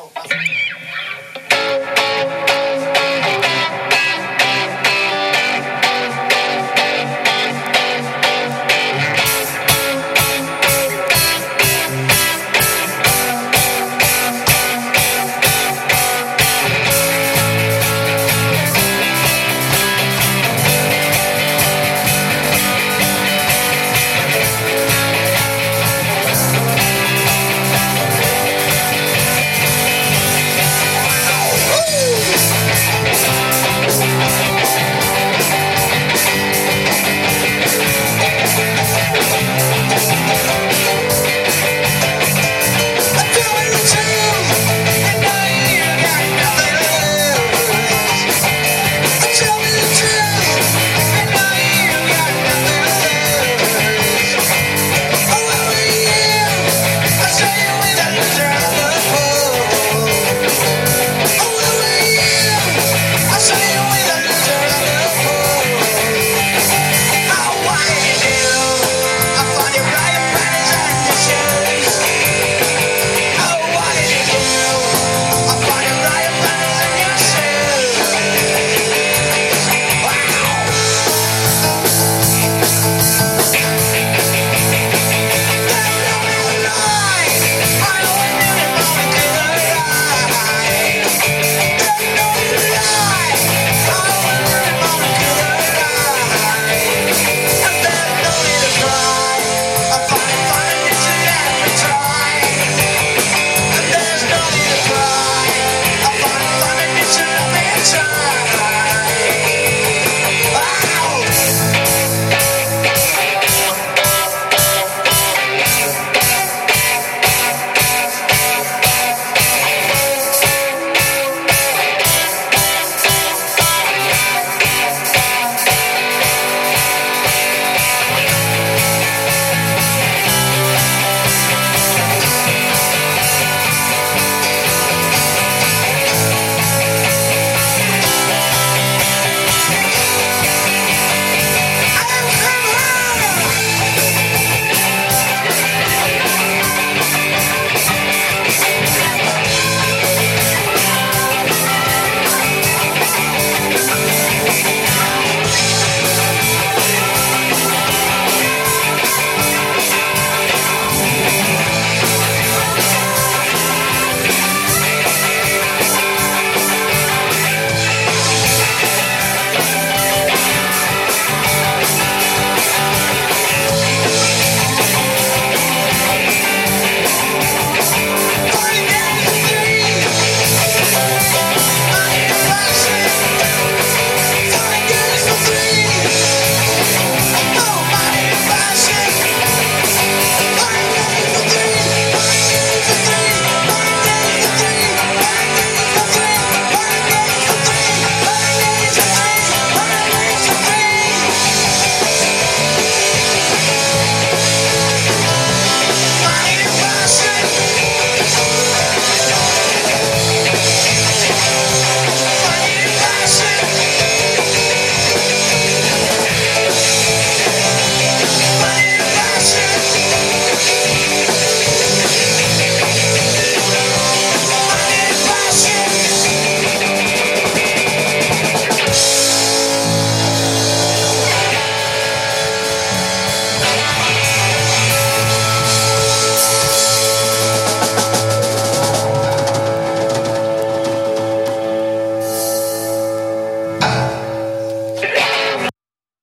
so fast.